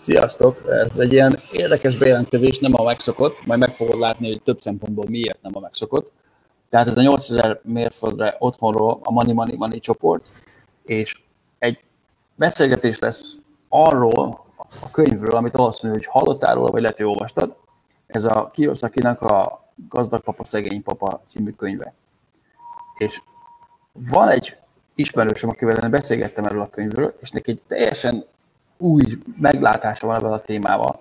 Sziasztok! Ez egy ilyen érdekes bejelentkezés, nem a megszokott, majd meg fogod látni, hogy több szempontból miért nem a megszokott. Tehát ez a 8000 mérföldre otthonról a Money Money Money csoport, és egy beszélgetés lesz arról a könyvről, amit valószínű, hogy hallottál róla, vagy lehet, hogy olvastad. Ez a Kiyosakinak a Gazdag Papa, Szegény Papa című könyve. És van egy ismerősöm, akivel én beszélgettem erről a könyvről, és neki egy teljesen új meglátása van ebben a témával,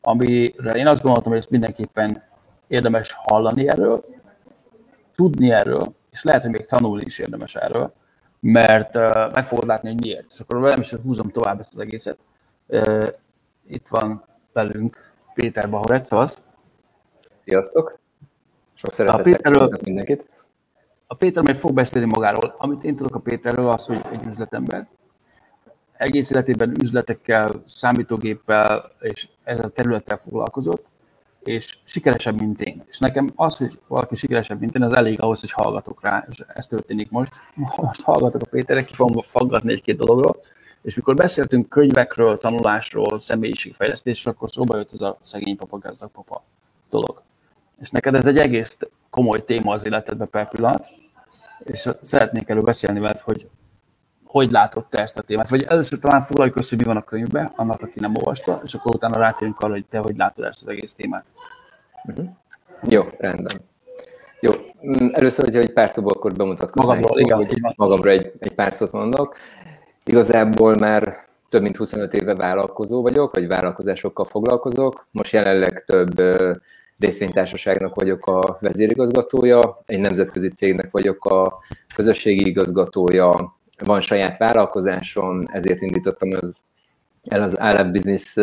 amire én azt gondoltam, hogy ezt mindenképpen érdemes hallani erről, tudni erről, és lehet, hogy még tanulni is érdemes erről, mert uh, meg fogod látni, hogy miért. És akkor velem is húzom tovább ezt az egészet. Uh, itt van velünk Péter Bahorec, szavasz. Sziasztok! Sok szeretettel Péterről, mindenkit. A Péter még fog beszélni magáról. Amit én tudok a Péterről, az, hogy egy üzletember, egész életében üzletekkel, számítógéppel és ezzel a területtel foglalkozott, és sikeresebb, mint én. És nekem az, hogy valaki sikeresebb, mint én, az elég ahhoz, hogy hallgatok rá, és ez történik most. Most hallgatok a Péterek, ki fogom faggatni egy-két dologról, és mikor beszéltünk könyvekről, tanulásról, személyiségfejlesztésről, akkor szóba jött ez a szegény papa, gazdag papa dolog. És neked ez egy egész komoly téma az életedben per pillanat, és szeretnék erről beszélni veled, hogy hogy látod te ezt a témát? Vagy először talán foglaljuk össze, hogy mi van a könyvben, annak, aki nem olvasta, és akkor utána rátérünk arra, hogy te hogy látod ezt az egész témát. Uh-huh. Jó, rendben. Jó, mm, először, hogyha egy pár szóból akkor bemutatkozom. Magamról, igen. Hogy magamról egy, egy pár szót mondok. Igazából már több mint 25 éve vállalkozó vagyok, vagy vállalkozásokkal foglalkozok. Most jelenleg több részvénytársaságnak vagyok a vezérigazgatója, egy nemzetközi cégnek vagyok a közösségi igazgatója, van saját vállalkozásom, ezért indítottam az, el az Arab Business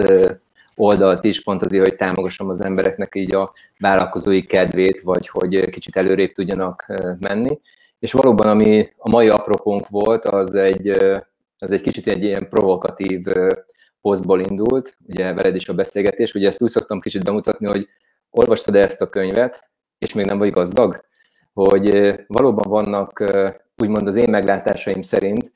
oldalt is, pont azért, hogy támogassam az embereknek így a vállalkozói kedvét, vagy hogy kicsit előrébb tudjanak menni. És valóban, ami a mai apropónk volt, az egy, az egy kicsit egy ilyen provokatív posztból indult, ugye veled is a beszélgetés, ugye ezt úgy szoktam kicsit bemutatni, hogy olvastad ezt a könyvet, és még nem vagy gazdag, hogy valóban vannak úgymond az én meglátásaim szerint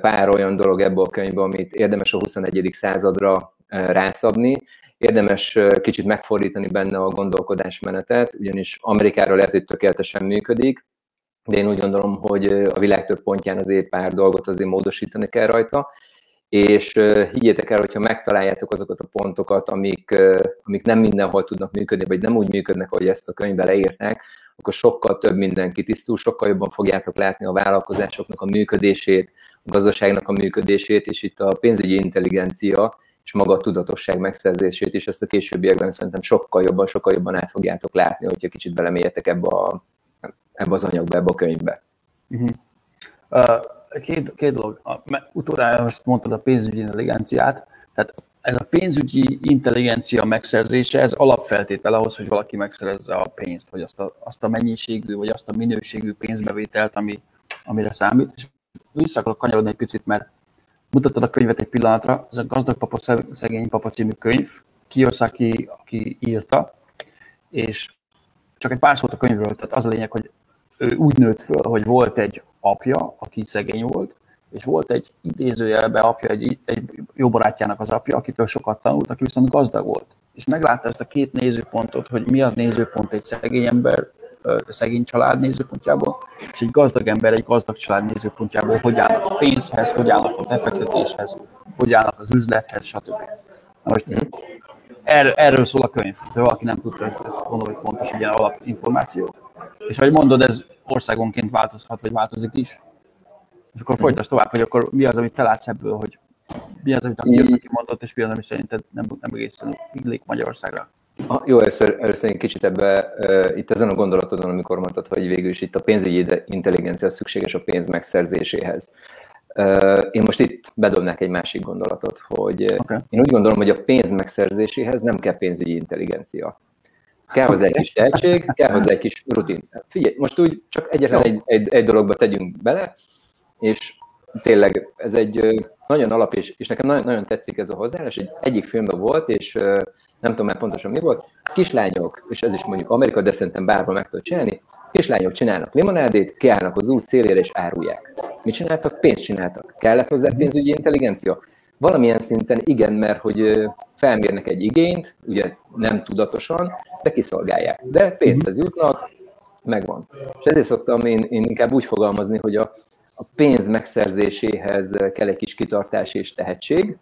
pár olyan dolog ebből a könyvből, amit érdemes a 21. századra rászabni, érdemes kicsit megfordítani benne a gondolkodásmenetet, ugyanis Amerikára lehet, hogy tökéletesen működik, de én úgy gondolom, hogy a világ több pontján azért pár dolgot azért módosítani kell rajta, és higgyétek el, hogyha megtaláljátok azokat a pontokat, amik, amik nem mindenhol tudnak működni, vagy nem úgy működnek, ahogy ezt a könyvbe leírták, akkor sokkal több minden kitisztul, sokkal jobban fogjátok látni a vállalkozásoknak a működését, a gazdaságnak a működését, és itt a pénzügyi intelligencia és maga a tudatosság megszerzését is ezt a későbbiekben szerintem sokkal jobban, sokkal jobban át fogjátok látni, hogyha kicsit belemélyedtek ebbe, a, ebbe az anyagba, ebbe a könyvbe. Uh-huh. Uh, két, két dolog. Utórája most mondtad a pénzügyi intelligenciát, tehát ez a pénzügyi intelligencia megszerzése, ez alapfeltétel ahhoz, hogy valaki megszerezze a pénzt, vagy azt a, azt a mennyiségű, vagy azt a minőségű pénzbevételt, ami, amire számít. És vissza akarok kanyarodni egy picit, mert mutattad a könyvet egy pillanatra, ez a Gazdag Papa, Szegény Papa című könyv, Kiyosaki, aki írta, és csak egy pár szót a könyvről, tehát az a lényeg, hogy ő úgy nőtt föl, hogy volt egy apja, aki szegény volt, és volt egy idézőjelbe apja, egy, egy jó barátjának az apja, akitől sokat tanult, aki viszont gazdag volt. És meglátta ezt a két nézőpontot, hogy mi a nézőpont egy szegény ember, szegény család nézőpontjából, és egy gazdag ember egy gazdag család nézőpontjából, hogy állnak a pénzhez, hogy állnak a befektetéshez, hogy állnak az üzlethez, stb. Na most erről, erről szól a könyv. Ha valaki nem tudta, ezt, ezt gondolom, hogy fontos, hogy ilyen alapinformáció. És ahogy mondod, ez országonként változhat, vagy változik is. És akkor folytasd tovább, hogy akkor mi az, amit te látsz ebből, hogy mi az, amit a Kiyosaki mondott, és mi az, ami szerinted nem, nem egészen illik Magyarországra. Ah, jó, először, először egy kicsit ebbe, uh, itt ezen a gondolatodon, amikor mondtad, hogy végül is itt a pénzügyi intelligencia szükséges a pénz megszerzéséhez. Uh, én most itt bedobnák egy másik gondolatot, hogy okay. én úgy gondolom, hogy a pénz megszerzéséhez nem kell pénzügyi intelligencia. Kell hozzá egy kis tehetség, kell hozzá egy kis rutin. Figyelj, most úgy csak egyetlen egy, egy, egy dologba tegyünk bele, és tényleg ez egy nagyon alap, és, és nekem nagyon, nagyon tetszik ez a hozzáállás, egy egyik filmben volt, és nem tudom már pontosan mi volt, kislányok, és ez is mondjuk Amerika, de szerintem bárhol meg tudod csinálni, kislányok csinálnak limonádét, kiállnak az út szélére és árulják. Mit csináltak? Pénzt csináltak. Kellett hozzá pénzügyi intelligencia? valamilyen szinten igen, mert hogy felmérnek egy igényt, ugye nem tudatosan, de kiszolgálják. De pénzhez jutnak, megvan. És ezért szoktam én, én inkább úgy fogalmazni, hogy a, a pénz megszerzéséhez kell egy kis kitartás és tehetség,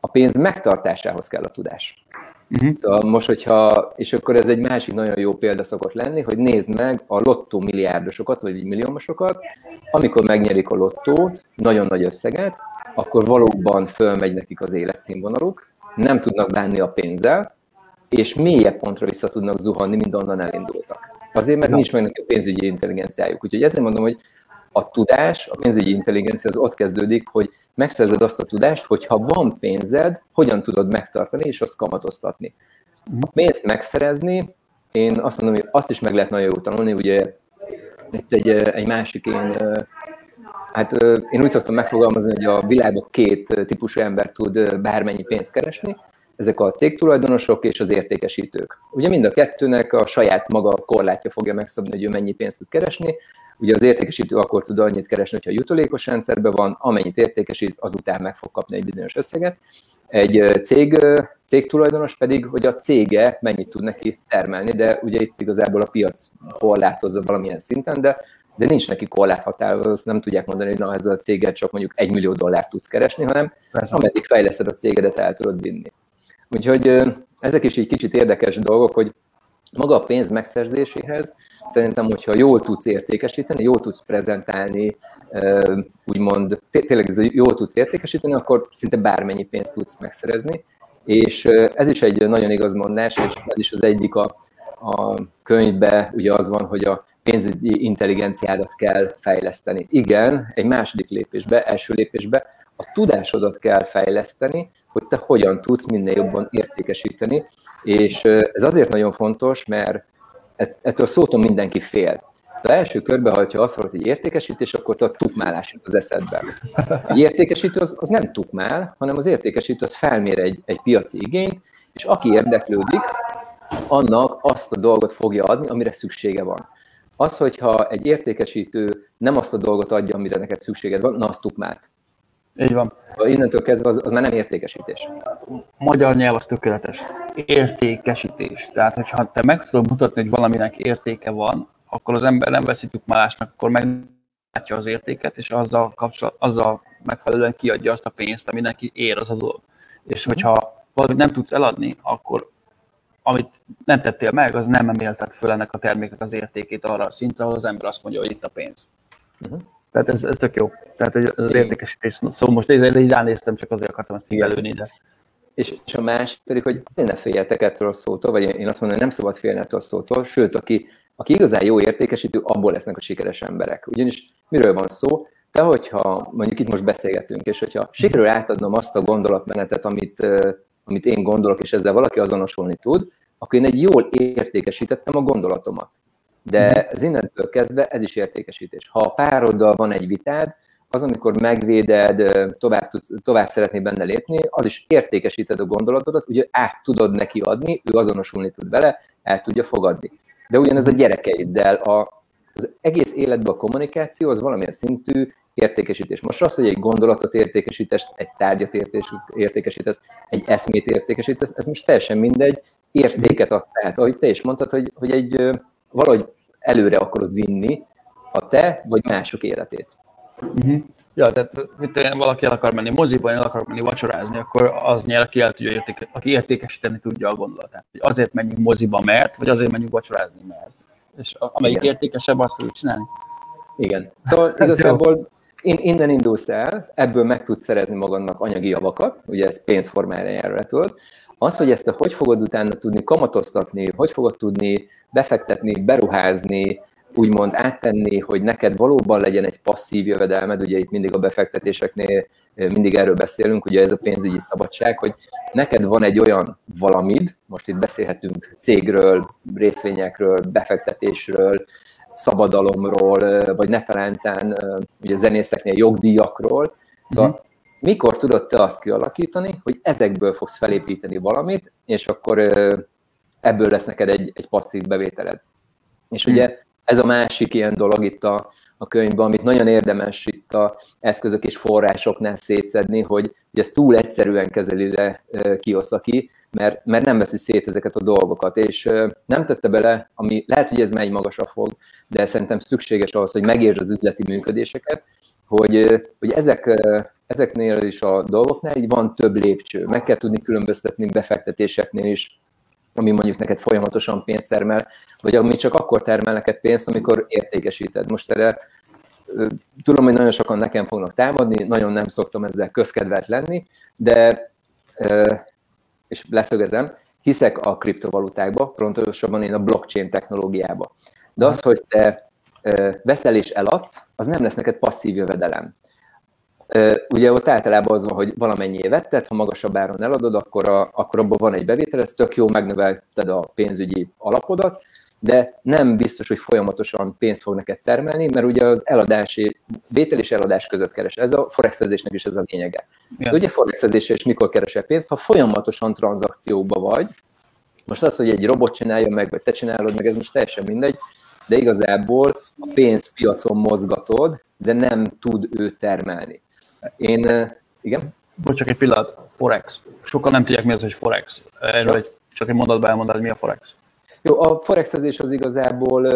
a pénz megtartásához kell a tudás. Uh-huh. Szóval most, hogyha, és akkor ez egy másik nagyon jó példa szokott lenni, hogy nézd meg a lottó milliárdosokat, vagy milliómosokat, amikor megnyerik a lottót, nagyon nagy összeget, akkor valóban fölmegy nekik az életszínvonaluk, nem tudnak bánni a pénzzel, és mélyebb pontra vissza tudnak zuhanni, mint onnan elindultak. Azért, mert nincs meg neki a pénzügyi intelligenciájuk. Úgyhogy ezért mondom, hogy a tudás, a pénzügyi intelligencia az ott kezdődik, hogy megszerzed azt a tudást, hogy ha van pénzed, hogyan tudod megtartani és azt kamatoztatni. A pénzt megszerezni, én azt mondom, hogy azt is meg lehet nagyon jól tanulni, ugye itt egy, egy másik én, hát én úgy szoktam megfogalmazni, hogy a világban két típusú ember tud bármennyi pénzt keresni, ezek a cégtulajdonosok és az értékesítők. Ugye mind a kettőnek a saját maga korlátja fogja megszabni, hogy ő mennyi pénzt tud keresni. Ugye az értékesítő akkor tud annyit keresni, hogyha jutulékos rendszerben van, amennyit értékesít, azután meg fog kapni egy bizonyos összeget. Egy cég, cég tulajdonos pedig, hogy a cége mennyit tud neki termelni, de ugye itt igazából a piac korlátozza valamilyen szinten, de de nincs neki korláthatározva, azt nem tudják mondani, hogy na ezzel a céggel csak mondjuk egy millió dollárt tudsz keresni, hanem Persze. ameddig fejleszted a cégedet, el tudod vinni. Úgyhogy ezek is így kicsit érdekes dolgok, hogy maga a pénz megszerzéséhez szerintem, hogyha jól tudsz értékesíteni, jól tudsz prezentálni, úgymond tényleg jól tudsz értékesíteni, akkor szinte bármennyi pénzt tudsz megszerezni. És ez is egy nagyon igaz mondás, és ez is az egyik a, a könyvbe, ugye az van, hogy a pénzügyi intelligenciádat kell fejleszteni. Igen, egy második lépésbe, első lépésbe a tudásodat kell fejleszteni, hogy te hogyan tudsz minél jobban értékesíteni, és ez azért nagyon fontos, mert ettől szóton mindenki fél. Szóval első körben, ha azt mondod, hogy értékesítés, akkor a tukmálás az eszedbe. Egy értékesítő az, az nem tukmál, hanem az értékesítő az felmér egy, egy piaci igényt, és aki érdeklődik, annak azt a dolgot fogja adni, amire szüksége van. Az, hogyha egy értékesítő nem azt a dolgot adja, amire neked szükséged van, na azt tukmált. Így van. Innentől kezdve az, az már nem értékesítés. Magyar nyelv az tökéletes. Értékesítés. Tehát, hogyha te meg tudod mutatni, hogy valaminek értéke van, akkor az ember nem veszi tukmálásnak, akkor meglátja az értéket, és azzal, kapcsolat, azzal megfelelően kiadja azt a pénzt, ami neki ér az a dolog. És hogyha valamit nem tudsz eladni, akkor amit nem tettél meg, az nem emelted föl ennek a terméknek az értékét arra a szintre, ahol az ember azt mondja, hogy itt a pénz. Uh-huh. Tehát ez, ez tök jó. Tehát az értékesítés. Szóval most én így ránéztem, csak azért akartam ezt így előni, de... És, és a másik pedig, hogy ne féljetek ettől a szótól, vagy én azt mondom, hogy nem szabad félni ettől a szótól, sőt, aki, aki igazán jó értékesítő, abból lesznek a sikeres emberek. Ugyanis miről van szó? De hogyha mondjuk itt most beszélgetünk, és hogyha sikerül átadnom azt a gondolatmenetet, amit, amit én gondolok, és ezzel valaki azonosulni tud, akkor én egy jól értékesítettem a gondolatomat. De ez innentől kezdve ez is értékesítés. Ha a pároddal van egy vitád, az, amikor megvéded, tovább, tud, tovább szeretné benne lépni, az is értékesíted a gondolatodat, ugye át tudod neki adni, ő azonosulni tud vele, el tudja fogadni. De ugyanez a gyerekeiddel, a, az egész életben a kommunikáció az valamilyen szintű értékesítés. Most az, hogy egy gondolatot értékesítesz, egy tárgyat értékesítesz, egy eszmét értékesítesz, ez most teljesen mindegy, értéket ad. Tehát, ahogy te is mondtad, hogy, hogy egy valahogy előre akarod vinni a te vagy mások életét. Uh-huh. Ja, tehát mit valaki el akar menni moziba, el akar menni vacsorázni, akkor az nyer, aki, el tudja értéke, aki értékesíteni tudja a gondolatát. Hogy azért menjünk moziba, mert, vagy azért menjünk vacsorázni, mert. És amelyik Igen. értékesebb, azt fogjuk csinálni. Igen. Szóval igazából innen indulsz el, ebből meg tudsz szerezni magadnak anyagi javakat, ugye ez pénzformájára tudod, az, hogy ezt hogy fogod utána tudni kamatoztatni, hogy fogod tudni befektetni, beruházni, úgymond áttenni, hogy neked valóban legyen egy passzív jövedelmed, ugye itt mindig a befektetéseknél mindig erről beszélünk, ugye ez a pénzügyi szabadság, hogy neked van egy olyan valamid, most itt beszélhetünk cégről, részvényekről, befektetésről, szabadalomról, vagy ne talántán ugye zenészeknél jogdíjakról, szóval uh-huh mikor tudod te azt kialakítani, hogy ezekből fogsz felépíteni valamit, és akkor ebből lesz neked egy, egy passzív bevételed. És ugye ez a másik ilyen dolog itt a, a a könyvben, amit nagyon érdemes itt a eszközök és forrásoknál szétszedni, hogy, hogy ez túl egyszerűen kezeli le Kiyosaki, mert, mert nem veszi szét ezeket a dolgokat, és nem tette bele, ami lehet, hogy ez megy magasra fog, de szerintem szükséges ahhoz, hogy megértsd az üzleti működéseket, hogy, hogy ezek, ezeknél is a dolgoknál így van több lépcső. Meg kell tudni különböztetni befektetéseknél is, ami mondjuk neked folyamatosan pénzt termel, vagy ami csak akkor termel neked pénzt, amikor értékesíted. Most erre tudom, hogy nagyon sokan nekem fognak támadni, nagyon nem szoktam ezzel közkedvelt lenni, de és leszögezem, hiszek a kriptovalutákba, pontosabban én a blockchain technológiába. De az, hogy te veszel és eladsz, az nem lesz neked passzív jövedelem. Ugye ott általában az van, hogy valamennyi vetted, ha magasabb áron eladod, akkor, a, akkor abban van egy bevétel, ez tök jó, megnövelted a pénzügyi alapodat, de nem biztos, hogy folyamatosan pénzt fog neked termelni, mert ugye az eladási, vétel és eladás között keres. Ez a forexezésnek is ez a lényege. Ja. De ugye forexezésre is mikor keresel pénzt, ha folyamatosan tranzakcióba vagy, most az, hogy egy robot csinálja meg, vagy te csinálod meg, ez most teljesen mindegy, de igazából a pénzpiacon mozgatod, de nem tud ő termelni. Én, igen? Bocs, csak egy pillanat, Forex. Sokan nem tudják, mi az, hogy Forex. Erről egy, csak egy mondatban elmondani, mi a Forex. Jó, a forexezés az igazából,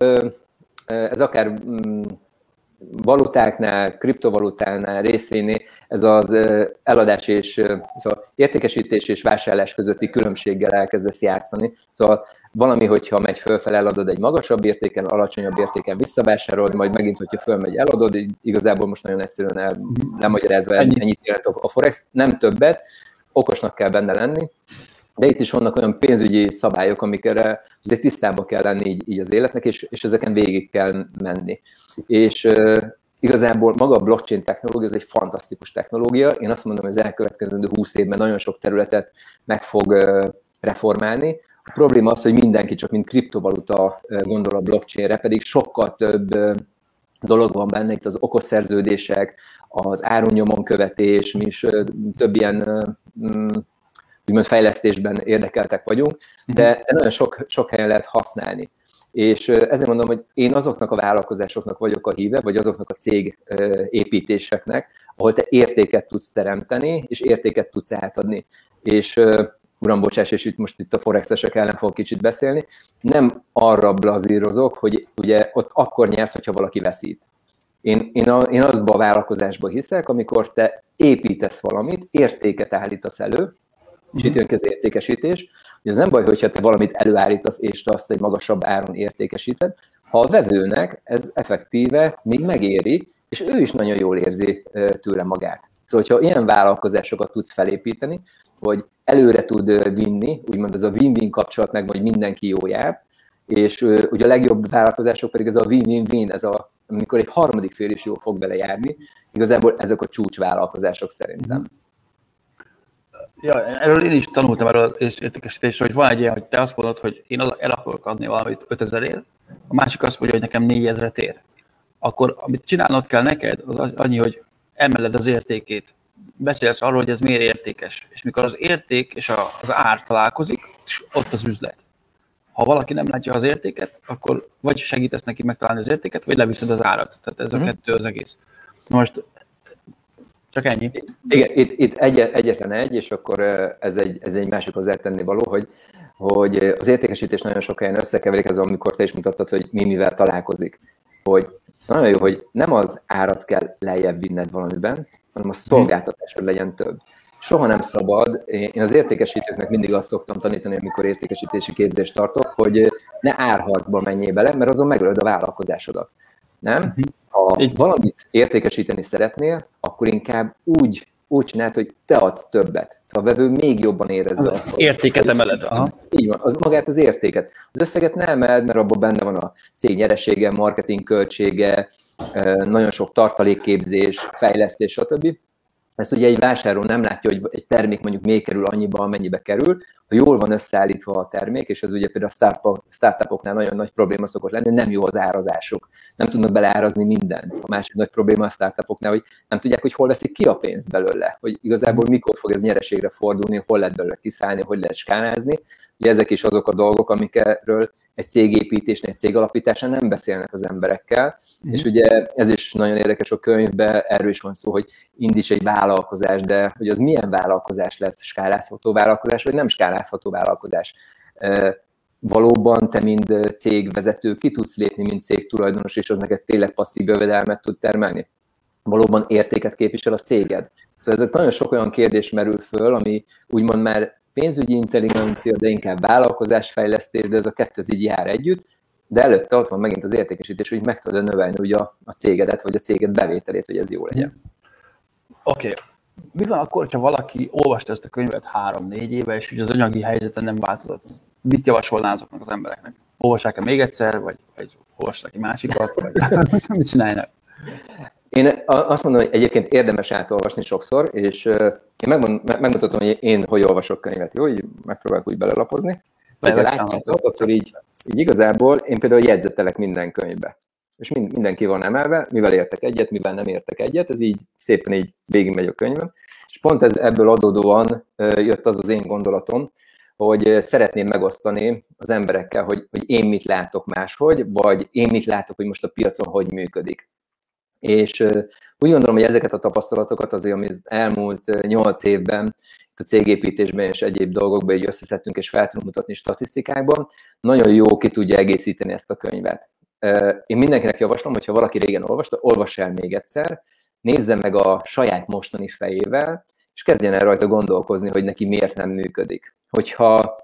ez akár mm, valutáknál, kriptovalutánál, részvénynél, ez az eladás és szóval értékesítés és vásárlás közötti különbséggel elkezdesz játszani. Szóval valami, hogyha megy fölfel, eladod egy magasabb értéken, alacsonyabb értéken visszavásárolod, majd megint, hogyha fölmegy, eladod, igazából most nagyon egyszerűen el, lemagyarázva Ennyi. ennyit jelent a Forex, nem többet, okosnak kell benne lenni, de itt is vannak olyan pénzügyi szabályok, amikre azért tisztában kell lenni így, így az életnek, és, és ezeken végig kell menni. És uh, igazából maga a blockchain technológia, ez egy fantasztikus technológia. Én azt mondom, hogy az elkövetkezendő 20 évben nagyon sok területet meg fog uh, reformálni. A probléma az, hogy mindenki csak mint kriptovaluta gondol a blockchainre, pedig sokkal több dolog van benne, itt az okos szerződések, az árunyomon követés, mi is több ilyen mm, úgymond fejlesztésben érdekeltek vagyunk, de, mhm. de nagyon sok, sok helyen lehet használni. És ezért mondom, hogy én azoknak a vállalkozásoknak vagyok a híve, vagy azoknak a cég építéseknek, ahol te értéket tudsz teremteni, és értéket tudsz átadni. És uram, bocsáss, és itt most itt a forexesek ellen fogok kicsit beszélni, nem arra blazírozok, hogy ugye ott akkor nyersz, hogyha valaki veszít. Én, én, a, én azba a vállalkozásba hiszek, amikor te építesz valamit, értéket állítasz elő, és itt jön az értékesítés, hogy az nem baj, hogyha te valamit előállítasz, és te azt egy magasabb áron értékesíted, ha a vevőnek ez effektíve még megéri, és ő is nagyon jól érzi tőle magát. Szóval, hogyha ilyen vállalkozásokat tudsz felépíteni, hogy előre tud vinni, úgymond ez a win-win kapcsolat meg, hogy mindenki jó jár, és ugye a legjobb vállalkozások pedig ez a win-win-win, ez a, amikor egy harmadik fél is jól fog bele járni, igazából ezek a csúcsvállalkozások szerintem. Ja, erről én is tanultam erről és értékesítésről, hogy van egy ilyen, hogy te azt mondod, hogy én el akarok adni valamit 5000 ér, a másik azt mondja, hogy nekem 4000 ér. Akkor amit csinálnod kell neked, az annyi, hogy emeled az értékét. Beszélsz arról, hogy ez miért értékes. És mikor az érték és az ár találkozik, ott az üzlet. Ha valaki nem látja az értéket, akkor vagy segítesz neki megtalálni az értéket, vagy leviszed az árat. Tehát ez a mm. kettő az egész. Most csak ennyi. Igen, itt, itt egy, egyetlen egy, és akkor ez egy, ez egy másik hozzátenni való, hogy, hogy az értékesítés nagyon sok helyen összekeverik, ez amikor te is mutattad, hogy mi mivel találkozik. Hogy nagyon jó, hogy nem az árat kell lejjebb vinned valamiben, hanem a szolgáltatásod legyen több. Soha nem szabad, én az értékesítőknek mindig azt szoktam tanítani, amikor értékesítési képzést tartok, hogy ne árharcba menjél bele, mert azon megölöd a vállalkozásodat. Nem? Mhm. Ha Így. valamit értékesíteni szeretnél, akkor inkább úgy, úgy csináld, hogy te adsz többet. Szóval a vevő még jobban érezze azt. Értéket emeled. Aha. Így van, az, magát az értéket. Az összeget nem emeled, mert abban benne van a cég nyeresége, marketing költsége, nagyon sok tartalékképzés, fejlesztés, stb. Ezt ugye egy vásárló nem látja, hogy egy termék mondjuk még kerül annyiba, amennyibe kerül. Ha jól van összeállítva a termék, és ez ugye például a startupoknál nagyon nagy probléma szokott lenni, nem jó az árazásuk. Nem tudnak beleárazni mindent. A másik nagy probléma a startupoknál, hogy nem tudják, hogy hol veszik ki a pénzt belőle, hogy igazából mikor fog ez nyereségre fordulni, hol lehet belőle kiszállni, hogy lehet skánázni. Ugye ezek is azok a dolgok, amikről egy cégépítésnél, egy cégalapításnál nem beszélnek az emberekkel, mm. és ugye ez is nagyon érdekes a könyvben, erről is van szó, hogy indíts egy vállalkozás, de hogy az milyen vállalkozás lesz, skálázható vállalkozás, vagy nem skálázható vállalkozás. Valóban te, mint cégvezető, ki tudsz lépni, mint cégtulajdonos, és az neked tényleg passzív jövedelmet tud termelni? Valóban értéket képvisel a céged? Szóval ezek nagyon sok olyan kérdés merül föl, ami úgymond már pénzügyi intelligencia, de inkább vállalkozásfejlesztés, de ez a kettő így jár együtt, de előtte ott van megint az értékesítés, hogy meg tudod növelni ugye a, a cégedet, vagy a céged bevételét, hogy ez jó legyen. Oké. Okay. Mi van akkor, ha valaki olvasta ezt a könyvet három-négy éve, és ugye az anyagi helyzeten nem változott? Mit javasolná azoknak az embereknek? Olvassák-e még egyszer, vagy, vagy olvassák egy másikat, vagy mit csinálnak? Én azt mondom, hogy egyébként érdemes átolvasni sokszor, és én megmond, megmutatom, hogy én hogy olvasok könyvet, jó? Így megpróbálok úgy belelapozni. Ha látjátok, akkor így, így igazából én például jegyzetelek minden könyvbe. És mind, mindenki van emelve, mivel értek egyet, mivel nem értek egyet, ez így szépen így végigmegy a könyvem. És pont ez, ebből adódóan jött az az én gondolatom, hogy szeretném megosztani az emberekkel, hogy, hogy én mit látok máshogy, vagy én mit látok, hogy most a piacon hogy működik. És úgy gondolom, hogy ezeket a tapasztalatokat azért, amit elmúlt nyolc évben a cégépítésben és egyéb dolgokban így összeszedtünk és fel tudunk mutatni statisztikákban, nagyon jó ki tudja egészíteni ezt a könyvet. Én mindenkinek javaslom, hogyha valaki régen olvasta, olvassa el még egyszer, nézze meg a saját mostani fejével, és kezdjen el rajta gondolkozni, hogy neki miért nem működik. Hogyha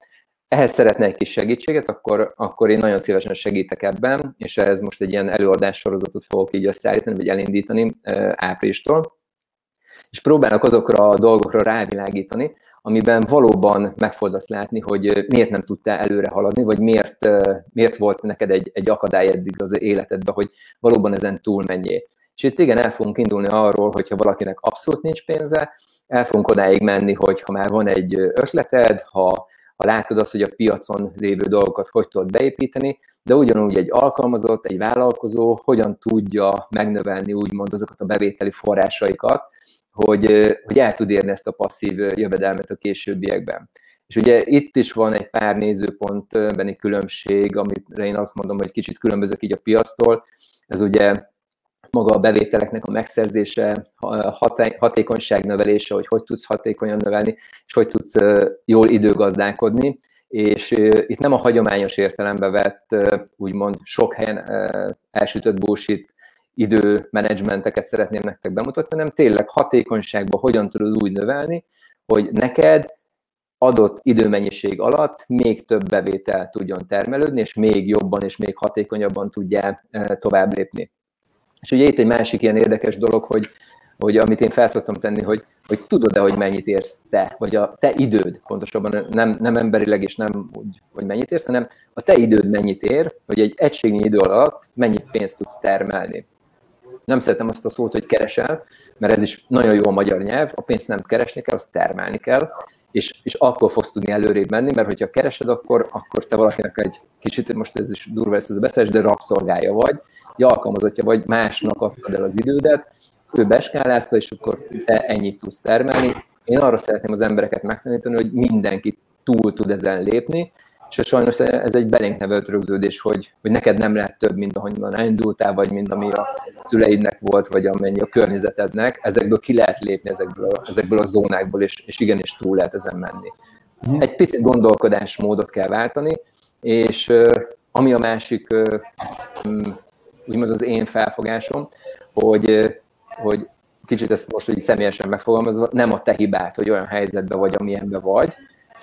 ehhez szeretne egy kis segítséget, akkor, akkor én nagyon szívesen segítek ebben, és ehhez most egy ilyen előadás sorozatot fogok így összeállítani, vagy elindítani áprilistól, és próbálok azokra a dolgokra rávilágítani, amiben valóban meg fogod azt látni, hogy miért nem tudtál előre haladni, vagy miért, miért volt neked egy, egy akadály eddig az életedben, hogy valóban ezen túlmenjél. És itt igen, el fogunk indulni arról, hogyha valakinek abszolút nincs pénze, el fogunk odáig menni, hogy ha már van egy ötleted, ha ha látod azt, hogy a piacon lévő dolgokat hogy tudod beépíteni, de ugyanúgy egy alkalmazott, egy vállalkozó hogyan tudja megnövelni úgymond azokat a bevételi forrásaikat, hogy, hogy el tud érni ezt a passzív jövedelmet a későbbiekben. És ugye itt is van egy pár nézőpontbeni különbség, amire én azt mondom, hogy kicsit különbözök így a piasztól. Ez ugye maga a bevételeknek a megszerzése, hatékonyság növelése, hogy hogy tudsz hatékonyan növelni, és hogy tudsz jól időgazdálkodni. És itt nem a hagyományos értelembe vett, úgymond sok helyen elsütött bullshit időmenedzsmenteket szeretném nektek bemutatni, hanem tényleg hatékonyságban hogyan tudod úgy növelni, hogy neked adott időmennyiség alatt még több bevétel tudjon termelődni, és még jobban és még hatékonyabban tudjál tovább lépni. És ugye itt egy másik ilyen érdekes dolog, hogy, hogy amit én felszoktam tenni, hogy, hogy tudod-e, hogy mennyit érsz te, vagy a te időd, pontosabban nem, nem emberileg és nem úgy, hogy mennyit érsz, hanem a te időd mennyit ér, hogy egy egységnyi idő alatt mennyit pénzt tudsz termelni. Nem szeretem azt a szót, hogy keresel, mert ez is nagyon jó a magyar nyelv, a pénzt nem keresni kell, azt termelni kell, és, és akkor fogsz tudni előrébb menni, mert hogyha keresed, akkor, akkor te valakinek egy kicsit, most ez is durva lesz ez a beszélés, de rabszolgája vagy, egy alkalmazottja vagy másnak adtad el az idődet, ő beskálázta, és akkor te ennyit tudsz termelni. Én arra szeretném az embereket megtanítani, hogy mindenki túl tud ezen lépni, és sajnos ez egy belénk nevelt rögződés, hogy, hogy neked nem lehet több, mint ahonnan elindultál, vagy mint ami a szüleidnek volt, vagy amennyi a környezetednek. Ezekből ki lehet lépni, ezekből a, ezekből a zónákból, és, és igenis túl lehet ezen menni. Mhm. Egy picit gondolkodásmódot kell váltani, és ami a másik úgymond az én felfogásom, hogy, hogy kicsit ezt most így személyesen megfogalmazva, nem a te hibád, hogy olyan helyzetben vagy, amilyenben vagy,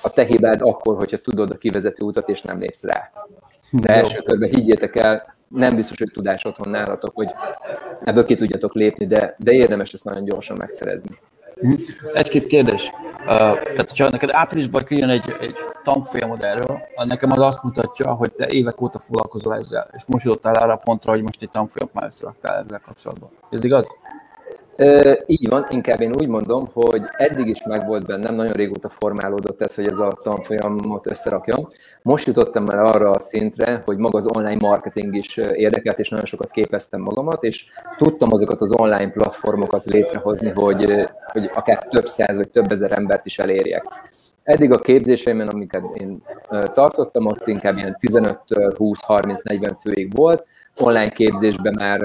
a te hibád akkor, hogyha tudod a kivezető utat, és nem lépsz rá. De első körben higgyétek el, nem biztos, hogy tudás ott van nálatok, hogy ebből ki tudjatok lépni, de, de érdemes ezt nagyon gyorsan megszerezni. Mhm. Egy-két kérdés. Uh, tehát, hogyha neked áprilisban kijön egy, egy tanfolyamod erről, nekem az azt mutatja, hogy te évek óta foglalkozol ezzel, és most jutottál arra a pontra, hogy most egy tanfolyamot már összeraktál ezzel kapcsolatban. Ez igaz? Így van, inkább én úgy mondom, hogy eddig is megvolt bennem, nagyon régóta formálódott ez, hogy ez a tanfolyamot összerakjam. Most jutottam el arra a szintre, hogy maga az online marketing is érdekelt, és nagyon sokat képeztem magamat, és tudtam azokat az online platformokat létrehozni, hogy, hogy akár több száz vagy több ezer embert is elérjek. Eddig a képzéseimben, amiket én tartottam, ott inkább ilyen 15-től 20-30-40 főig volt, online képzésben már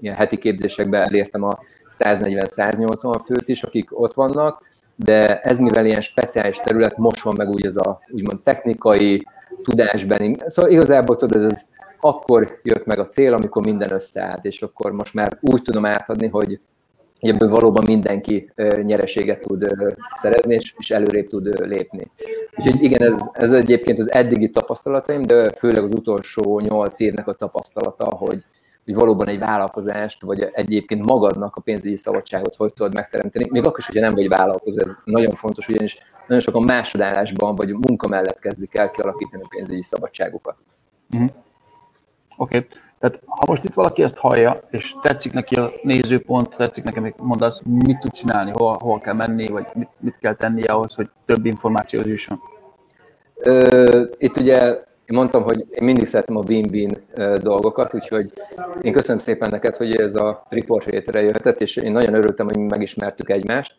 ilyen heti képzésekben elértem a 140-180 főt is, akik ott vannak, de ez mivel ilyen speciális terület, most van meg úgy az a úgymond technikai tudásben. Szóval igazából tudod, ez akkor jött meg a cél, amikor minden összeállt, és akkor most már úgy tudom átadni, hogy ebből valóban mindenki nyereséget tud szerezni, és, és előrébb tud lépni. Úgyhogy igen, ez, ez egyébként az eddigi tapasztalataim, de főleg az utolsó nyolc évnek a tapasztalata, hogy, hogy valóban egy vállalkozást, vagy egyébként magadnak a pénzügyi szabadságot hogy tudod megteremteni, még akkor is, hogyha nem vagy vállalkozó, ez nagyon fontos, ugyanis nagyon sokan másodállásban vagy munka mellett kezdik el kialakítani a pénzügyi szabadságokat. Mm. Oké, okay. Tehát ha most itt valaki ezt hallja, és tetszik neki a nézőpont, tetszik nekem, hogy mondasz, mit tud csinálni, hol, hol kell menni, vagy mit, mit kell tennie ahhoz, hogy több információhoz jusson? Itt ugye én mondtam, hogy én mindig szeretem a win-win dolgokat, úgyhogy én köszönöm szépen neked, hogy ez a report létre jöhetett, és én nagyon örültem, hogy megismertük egymást,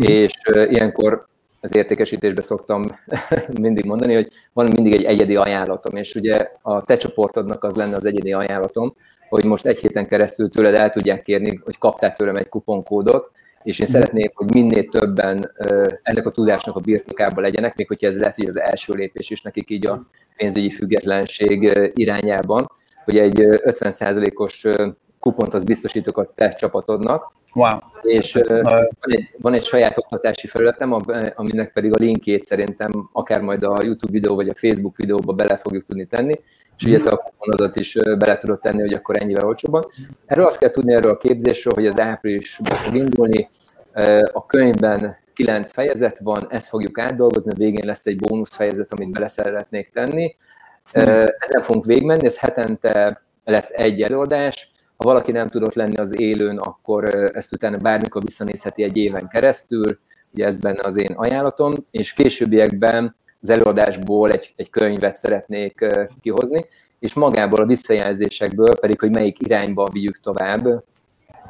mm. és ilyenkor az értékesítésbe szoktam mindig mondani, hogy van mindig egy egyedi ajánlatom, és ugye a te csoportodnak az lenne az egyedi ajánlatom, hogy most egy héten keresztül tőled el tudják kérni, hogy kaptál tőlem egy kuponkódot, és én szeretném, hogy minél többen ennek a tudásnak a birtokában legyenek, még hogyha ez lehet, hogy az első lépés is nekik így a pénzügyi függetlenség irányában, hogy egy 50%-os kupont az biztosítok a te csapatodnak, Wow. És van egy, van egy saját oktatási felületem, aminek pedig a linkjét szerintem akár majd a YouTube videó vagy a Facebook videóba bele fogjuk tudni tenni, és ugye te a kuponodat is bele tudod tenni, hogy akkor ennyivel olcsóban. Erről azt kell tudni erről a képzésről, hogy az április fog indulni, a könyvben kilenc fejezet van, ezt fogjuk átdolgozni, a végén lesz egy bónusz fejezet, amit bele szeretnék tenni. Ezen fogunk végigmenni, ez hetente lesz egy előadás, valaki nem tudott lenni az élőn, akkor ezt utána bármikor visszanézheti egy éven keresztül, ugye ez benne az én ajánlatom, és későbbiekben az előadásból egy, egy könyvet szeretnék kihozni, és magából a visszajelzésekből pedig, hogy melyik irányba vigyük tovább,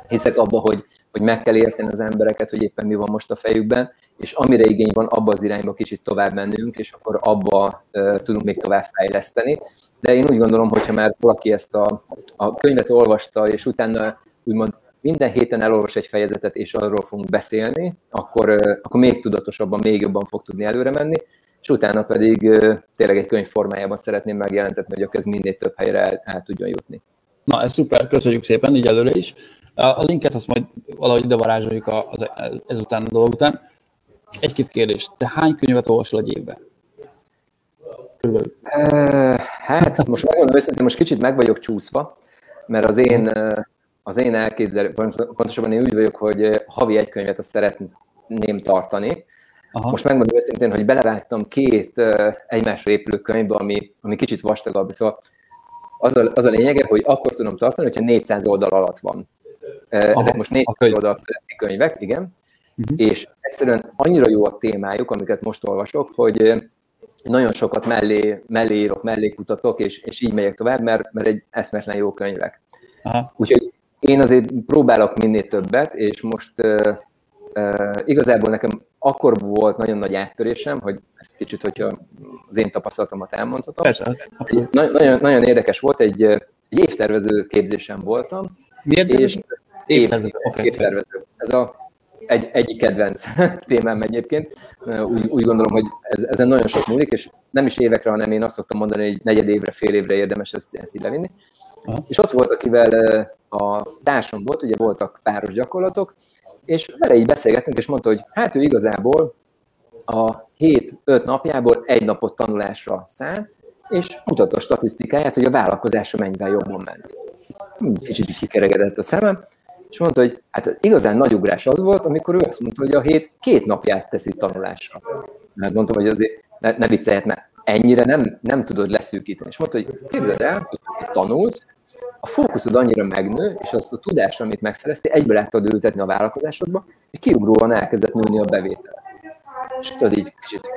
hiszek abba, hogy hogy meg kell érteni az embereket, hogy éppen mi van most a fejükben, és amire igény van, abba az irányba kicsit tovább mennünk, és akkor abba uh, tudunk még tovább fejleszteni. De én úgy gondolom, hogyha már valaki ezt a, a könyvet olvasta, és utána úgymond minden héten elolvas egy fejezetet, és arról fogunk beszélni, akkor, uh, akkor még tudatosabban, még jobban fog tudni előre menni, és utána pedig uh, tényleg egy könyv formájában szeretném megjelentetni, hogy akkor ez minél több helyre el, el tudjon jutni. Na, ez szuper, köszönjük szépen, így előre is. A linket azt majd valahogy ide varázsoljuk az, ezután a dolog után. Egy-két kérdés. Te hány könyvet olvasol egy évben? Körülbelül. Hát, most megmondom őszintén, most kicsit meg vagyok csúszva, mert az én, az én elképzelő, pontosabban én úgy vagyok, hogy havi egy könyvet azt szeretném tartani. Aha. Most megmondom őszintén, hogy belevágtam két egymásra épülő könyvbe, ami, ami kicsit vastagabb. Szóval az a, az a lényege, hogy akkor tudom tartani, hogyha 400 oldal alatt van. Aha, Ezek most négy oldal könyvek, igen, uh-huh. és egyszerűen annyira jó a témájuk, amiket most olvasok, hogy nagyon sokat mellé, mellé írok, mellé kutatok, és, és így megyek tovább, mert, mert egy eszmetlen jó könyvek. Aha. Úgyhogy én azért próbálok minél többet, és most uh, uh, igazából nekem akkor volt nagyon nagy áttörésem, hogy ez kicsit, hogyha az én tapasztalatomat elmondhatom. Persze. Nagyon, nagyon érdekes volt, egy, egy évtervező képzésem voltam, Miért? És évtervező. Okay. évtervező. Ez a egy, egyik kedvenc témám egyébként. Úgy, úgy gondolom, hogy ez, ezen nagyon sok múlik, és nem is évekre, hanem én azt szoktam mondani, hogy negyed évre, fél évre érdemes ezt, ezt így levinni. Aha. És ott volt, akivel a társam volt, ugye voltak páros gyakorlatok, és vele így beszélgettünk, és mondta, hogy hát ő igazából a hét-öt napjából egy napot tanulásra száll, és mutatta a statisztikáját, hogy a vállalkozása mennyivel jobban ment kicsit kikeregedett a szemem, és mondta, hogy hát igazán nagy ugrás az volt, amikor ő azt mondta, hogy a hét két napját teszi tanulásra. Mert mondtam, hogy azért ne, ne viccelhet, mert ennyire nem, nem tudod leszűkíteni. És mondta, hogy képzeld el, hogy tanulsz, a fókuszod annyira megnő, és azt a tudást, amit megszereztél, egyből át tudod ültetni a vállalkozásodba, hogy kiugróan elkezdett nőni a bevétel. És tudod így kicsit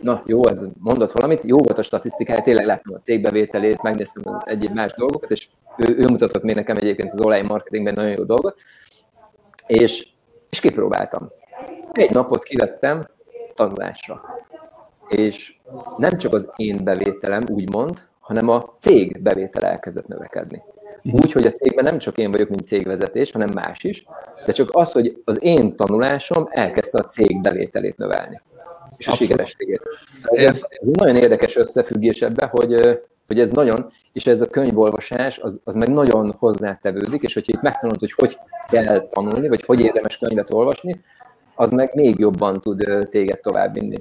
na jó, ez mondott valamit, jó volt a statisztikája, tényleg láttam a cégbevételét, megnéztem egyéb más dolgokat, és ő, ő mutatott még nekem egyébként az online marketingben nagyon jó dolgot, és, és kipróbáltam. Egy napot kivettem tanulásra. és nem csak az én bevételem, úgymond, hanem a cég bevétele elkezdett növekedni. Úgy, hogy a cégben nem csak én vagyok, mint cégvezetés, hanem más is, de csak az, hogy az én tanulásom elkezdte a cég bevételét növelni. És a sikerességét. Szóval ez, ez nagyon érdekes összefüggés ebbe, hogy, hogy ez nagyon, és ez a könyvolvasás, az, az meg nagyon hozzátevődik, és hogyha itt megtanulod, hogy hogy kell tanulni, vagy hogy érdemes könyvet olvasni, az meg még jobban tud téged továbbvinni.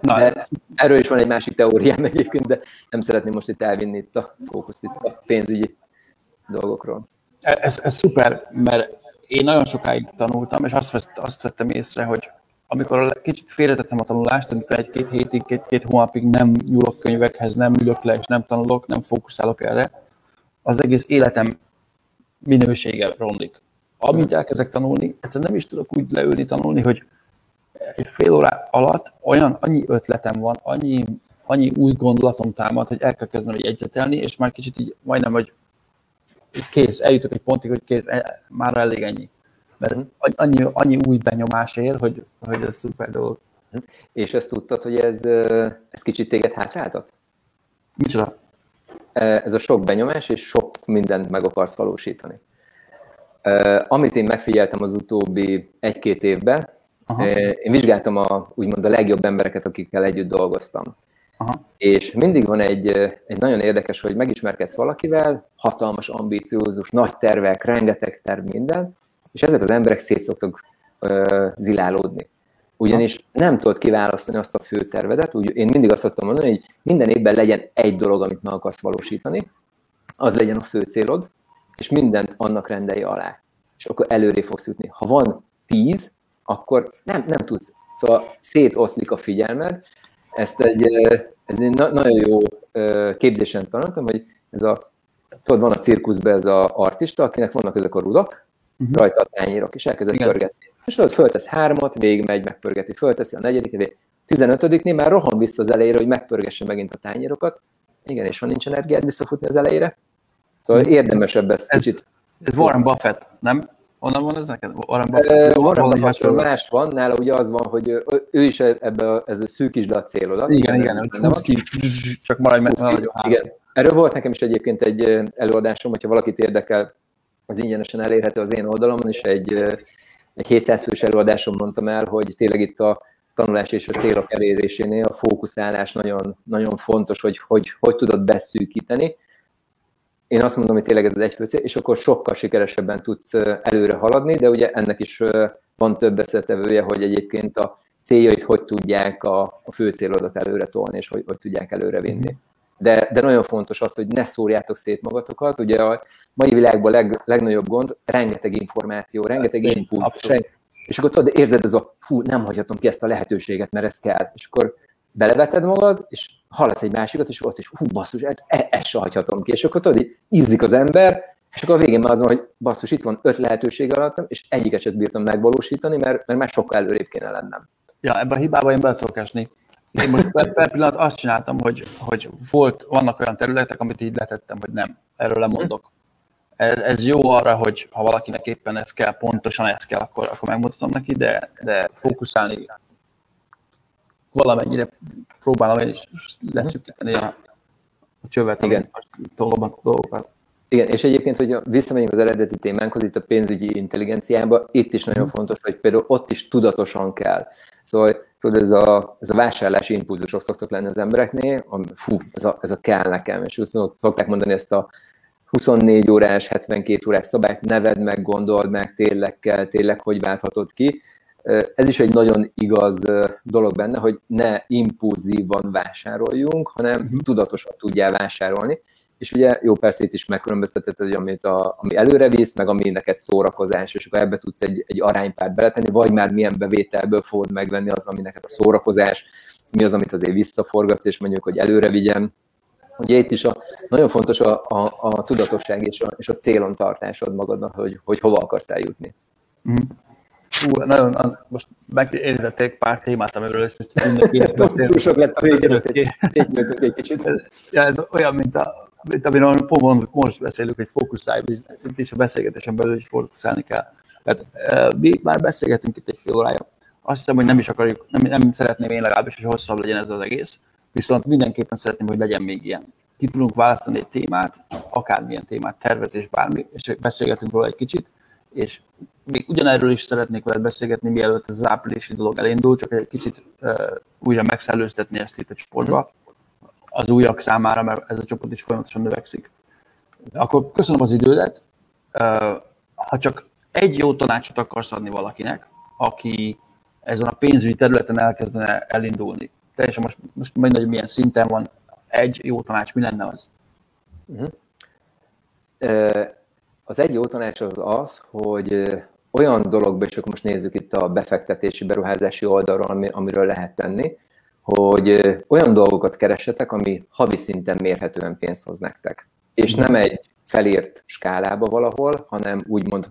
De erről is van egy másik teóriám egyébként, de nem szeretném most itt elvinni itt a fókuszt itt a pénzügyi dolgokról. Ez, ez szuper, mert én nagyon sokáig tanultam, és azt, vett, azt vettem észre, hogy amikor kicsit félretettem a tanulást, amikor egy-két hétig, két-két hónapig nem nyúlok könyvekhez, nem ülök le és nem tanulok, nem fókuszálok erre, az egész életem minősége romlik. Amint elkezdek tanulni, egyszerűen nem is tudok úgy leülni tanulni, hogy egy fél órá alatt olyan, annyi ötletem van, annyi, annyi új gondolatom támad, hogy el kell kezdenem jegyzetelni, és már kicsit így majdnem, hogy kész, eljutok egy pontig, hogy kész, e, már elég ennyi. Mert mhm. annyi, annyi új benyomás ér, hogy, hogy ez szuper dolog. Mhm. És ezt tudtad, hogy ez, ez kicsit téged hátráltat? Micsoda? Ez a sok benyomás, és sok mindent meg akarsz valósítani. Amit én megfigyeltem az utóbbi egy-két évben, Aha. én vizsgáltam a, úgymond a legjobb embereket, akikkel együtt dolgoztam. Aha. És mindig van egy, egy nagyon érdekes, hogy megismerkedsz valakivel, hatalmas, ambíciózus, nagy tervek, rengeteg terv, minden, és ezek az emberek szét szoktak uh, zilálódni. Ugyanis nem tudod kiválasztani azt a fő tervedet, úgy én mindig azt szoktam mondani, hogy minden évben legyen egy dolog, amit meg akarsz valósítani, az legyen a fő célod, és mindent annak rendelje alá. És akkor előré fogsz jutni. Ha van tíz, akkor nem, nem tudsz. Szóval szétoszlik a figyelmed, ezt egy, ez egy nagyon jó képzésen tanultam, hogy ez a, tudod, van a cirkuszban ez az artista, akinek vannak ezek a rudak, uh-huh. rajta a tányérok, és elkezdett Igen. pörgetni. És tudod, föltesz hármat, végig megy, megpörgeti, fölteszi a negyedik, 15-nél már rohan vissza az elejére, hogy megpörgesse megint a tányérokat. Igen, és van nincs energiád visszafutni az elejére. Szóval mhm. érdemesebb ezt ez, kicsit. Ez Warren Buffett, nem? Honnan van ez neked? Warren Buffett? Warren Buffett más van, nála ugye az van, hogy ő is ebbe a, ez a szűkítsd a célodat. Igen, igen, igen ki, csak maradj meg. Igen. Erről volt nekem is egyébként egy előadásom, hogyha valakit érdekel, az ingyenesen elérhető az én oldalamon, és egy, egy 700 fős előadásom mondtam el, hogy tényleg itt a tanulás és a célok elérésénél a fókuszálás nagyon, nagyon fontos, hogy, hogy hogy tudod beszűkíteni, én azt mondom, hogy tényleg ez az egy cél, és akkor sokkal sikeresebben tudsz előre haladni, de ugye ennek is van több összetevője, hogy egyébként a céljait hogy tudják a, a fő célodat előre tolni, és hogy, hogy tudják előre vinni. De, de nagyon fontos az, hogy ne szórjátok szét magatokat. Ugye a mai világban leg, legnagyobb gond, rengeteg információ, rengeteg input, és akkor tudod, érzed ez a, hú, nem hagyhatom ki ezt a lehetőséget, mert ez kell. És akkor beleveted magad, és hallasz egy másikat, és ott is, hú, basszus, ezt, e, ezt se hagyhatom ki. És akkor tudod, így ízik az ember, és akkor a végén már az van, hogy basszus, itt van öt lehetőség alattam, és egyiket sem bírtam megvalósítani, mert, mert már sokkal előrébb kéne lennem. Ja, ebben a hibában én be tudok esni. Én most per, per pillanat azt csináltam, hogy, hogy volt, vannak olyan területek, amit így letettem, hogy nem, erről lemondok. Ez, ez jó arra, hogy ha valakinek éppen ez kell, pontosan ez kell, akkor, akkor megmutatom neki, de, de fókuszálni valamennyire próbálom én is leszűkíteni a, a csövet, Igen. a dolgokat. Igen, és egyébként, hogy visszamegyünk az eredeti témánkhoz, itt a pénzügyi intelligenciába, itt is nagyon mhm. fontos, hogy például ott is tudatosan kell. Szóval tudod, ez a, ez a vásárlási impulzusok szoktak lenni az embereknél, ami, fú, ez a, ez a kell nekem, és szokták mondani ezt a 24 órás, 72 órás szabályt, neved meg, gondold meg, tényleg kell, tényleg hogy válthatod ki, ez is egy nagyon igaz dolog benne, hogy ne impulzívan vásároljunk, hanem uh-huh. tudatosan tudjál vásárolni. És ugye jó, persze itt is megkülönböztetett, hogy amit a, ami előre visz, meg ami neked szórakozás, és akkor ebbe tudsz egy, egy aránypárt beletenni, vagy már milyen bevételből fogod megvenni az, ami neked a szórakozás, mi az, amit azért visszaforgatsz, és mondjuk, hogy előre vigyen. Ugye itt is a, nagyon fontos a, a, a tudatosság és a, és a célon tartásod magadnak, hogy, hogy hova akarsz eljutni. Uh-huh. Hú, nagyon, most megérintették pár témát, amiről ezt most mindenki Túl sok lett a végén, egy kicsit. Ja, ez olyan, mint, a, mint amiről pont most beszélünk, hogy fókuszálj, itt is a beszélgetésen belül is fókuszálni kell. Tehát mi már beszélgetünk itt egy fél órája. azt hiszem, hogy nem is akarjuk, nem, nem szeretném én legalábbis, hogy hosszabb legyen ez az egész, viszont mindenképpen szeretném, hogy legyen még ilyen. Ki tudunk választani egy témát, akármilyen témát, tervezés, bármi, és beszélgetünk róla egy kicsit, és még ugyanerről is szeretnék veled beszélgetni, mielőtt ez az áprilisi dolog elindul, csak egy kicsit uh, újra megszellőztetni ezt itt a csoportba, az újak számára, mert ez a csoport is folyamatosan növekszik. Akkor köszönöm az idődet. Ha csak egy jó tanácsot akarsz adni valakinek, aki ezen a pénzügyi területen elkezdene elindulni, teljesen most, most mindegy, milyen szinten van, egy jó tanács, mi lenne az? Uh-huh. Az egy jó tanács az az, hogy olyan dologba, és akkor most nézzük itt a befektetési, beruházási oldalról, amiről lehet tenni, hogy olyan dolgokat keresetek, ami havi szinten mérhetően pénzt hoz nektek. És nem egy felírt skálába valahol, hanem úgymond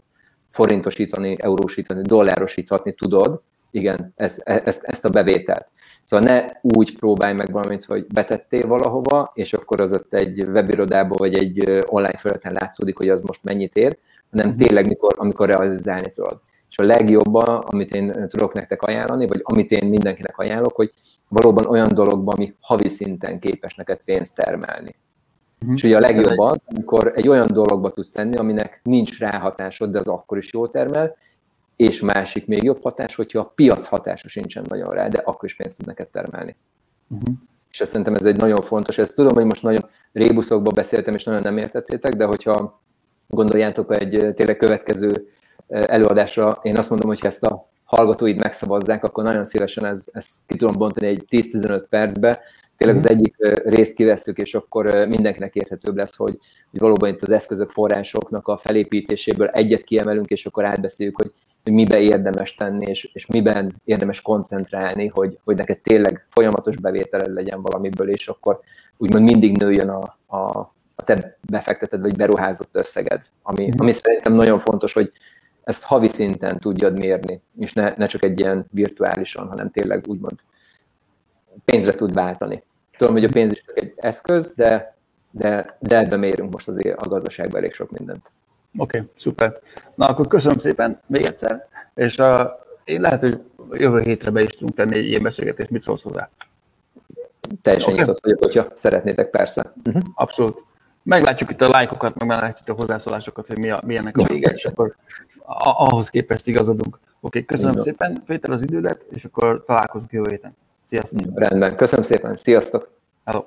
forintosítani, eurósítani, dollárosítani tudod, igen, ez, ezt, ezt a bevételt. Szóval ne úgy próbálj meg valamit, hogy betettél valahova, és akkor az ott egy webirodába vagy egy online felületen látszódik, hogy az most mennyit ér, hanem mhm. tényleg mikor, amikor realizálni tudod. És a legjobban, amit én tudok nektek ajánlani, vagy amit én mindenkinek ajánlok, hogy valóban olyan dologban, ami havi szinten képes neked pénzt termelni. Uh-huh. És ugye a legjobb az, amikor egy olyan dologba tudsz tenni, aminek nincs ráhatásod, de az akkor is jól termel, és másik még jobb hatás, hogyha a piac hatása sincsen nagyon rá, de akkor is pénzt tud neked termelni. Uh-huh. És ezt szerintem ez egy nagyon fontos, ezt tudom, hogy most nagyon rébuszokban beszéltem, és nagyon nem értettétek, de hogyha gondoljátok egy tényleg következő előadásra, én azt mondom, hogy ha ezt a hallgatóid megszavazzák, akkor nagyon szívesen ez, ezt ki tudom bontani egy 10-15 percbe, tényleg az mhm. egyik részt kiveszünk, és akkor mindenkinek érthetőbb lesz, hogy, hogy valóban itt az eszközök, forrásoknak a felépítéséből egyet kiemelünk, és akkor átbeszéljük, hogy, hogy miben érdemes tenni, és, és miben érdemes koncentrálni, hogy, hogy neked tényleg folyamatos bevételed legyen valamiből, és akkor úgymond mindig nőjön a, a, a te befekteted vagy beruházott összeged, ami, mhm. ami szerintem nagyon fontos, hogy ezt havi szinten tudjad mérni, és ne, ne csak egy ilyen virtuálisan, hanem tényleg úgymond pénzre tud váltani. Tudom, hogy a pénz is csak egy eszköz, de, de, de ebben mérünk most azért a gazdaságban elég sok mindent. Oké, okay, szuper. Na akkor köszönöm szépen még egyszer, és a, én lehet, hogy jövő hétre be is tudunk tenni egy ilyen beszélgetést, mit szólsz hozzá? Teljesen okay. nyitott vagyok, hogyha szeretnétek, persze. Uh-huh. Abszolút. Meglátjuk itt a lájkokat, meg meglátjuk a hozzászólásokat, hogy mi, a, mi ennek a vége, és akkor ahhoz képest igazodunk. Oké, okay, köszönöm Igen. szépen, Péter, az idődet, és akkor találkozunk jövő héten. Sziasztok! Rendben, köszönöm szépen, sziasztok! Hello!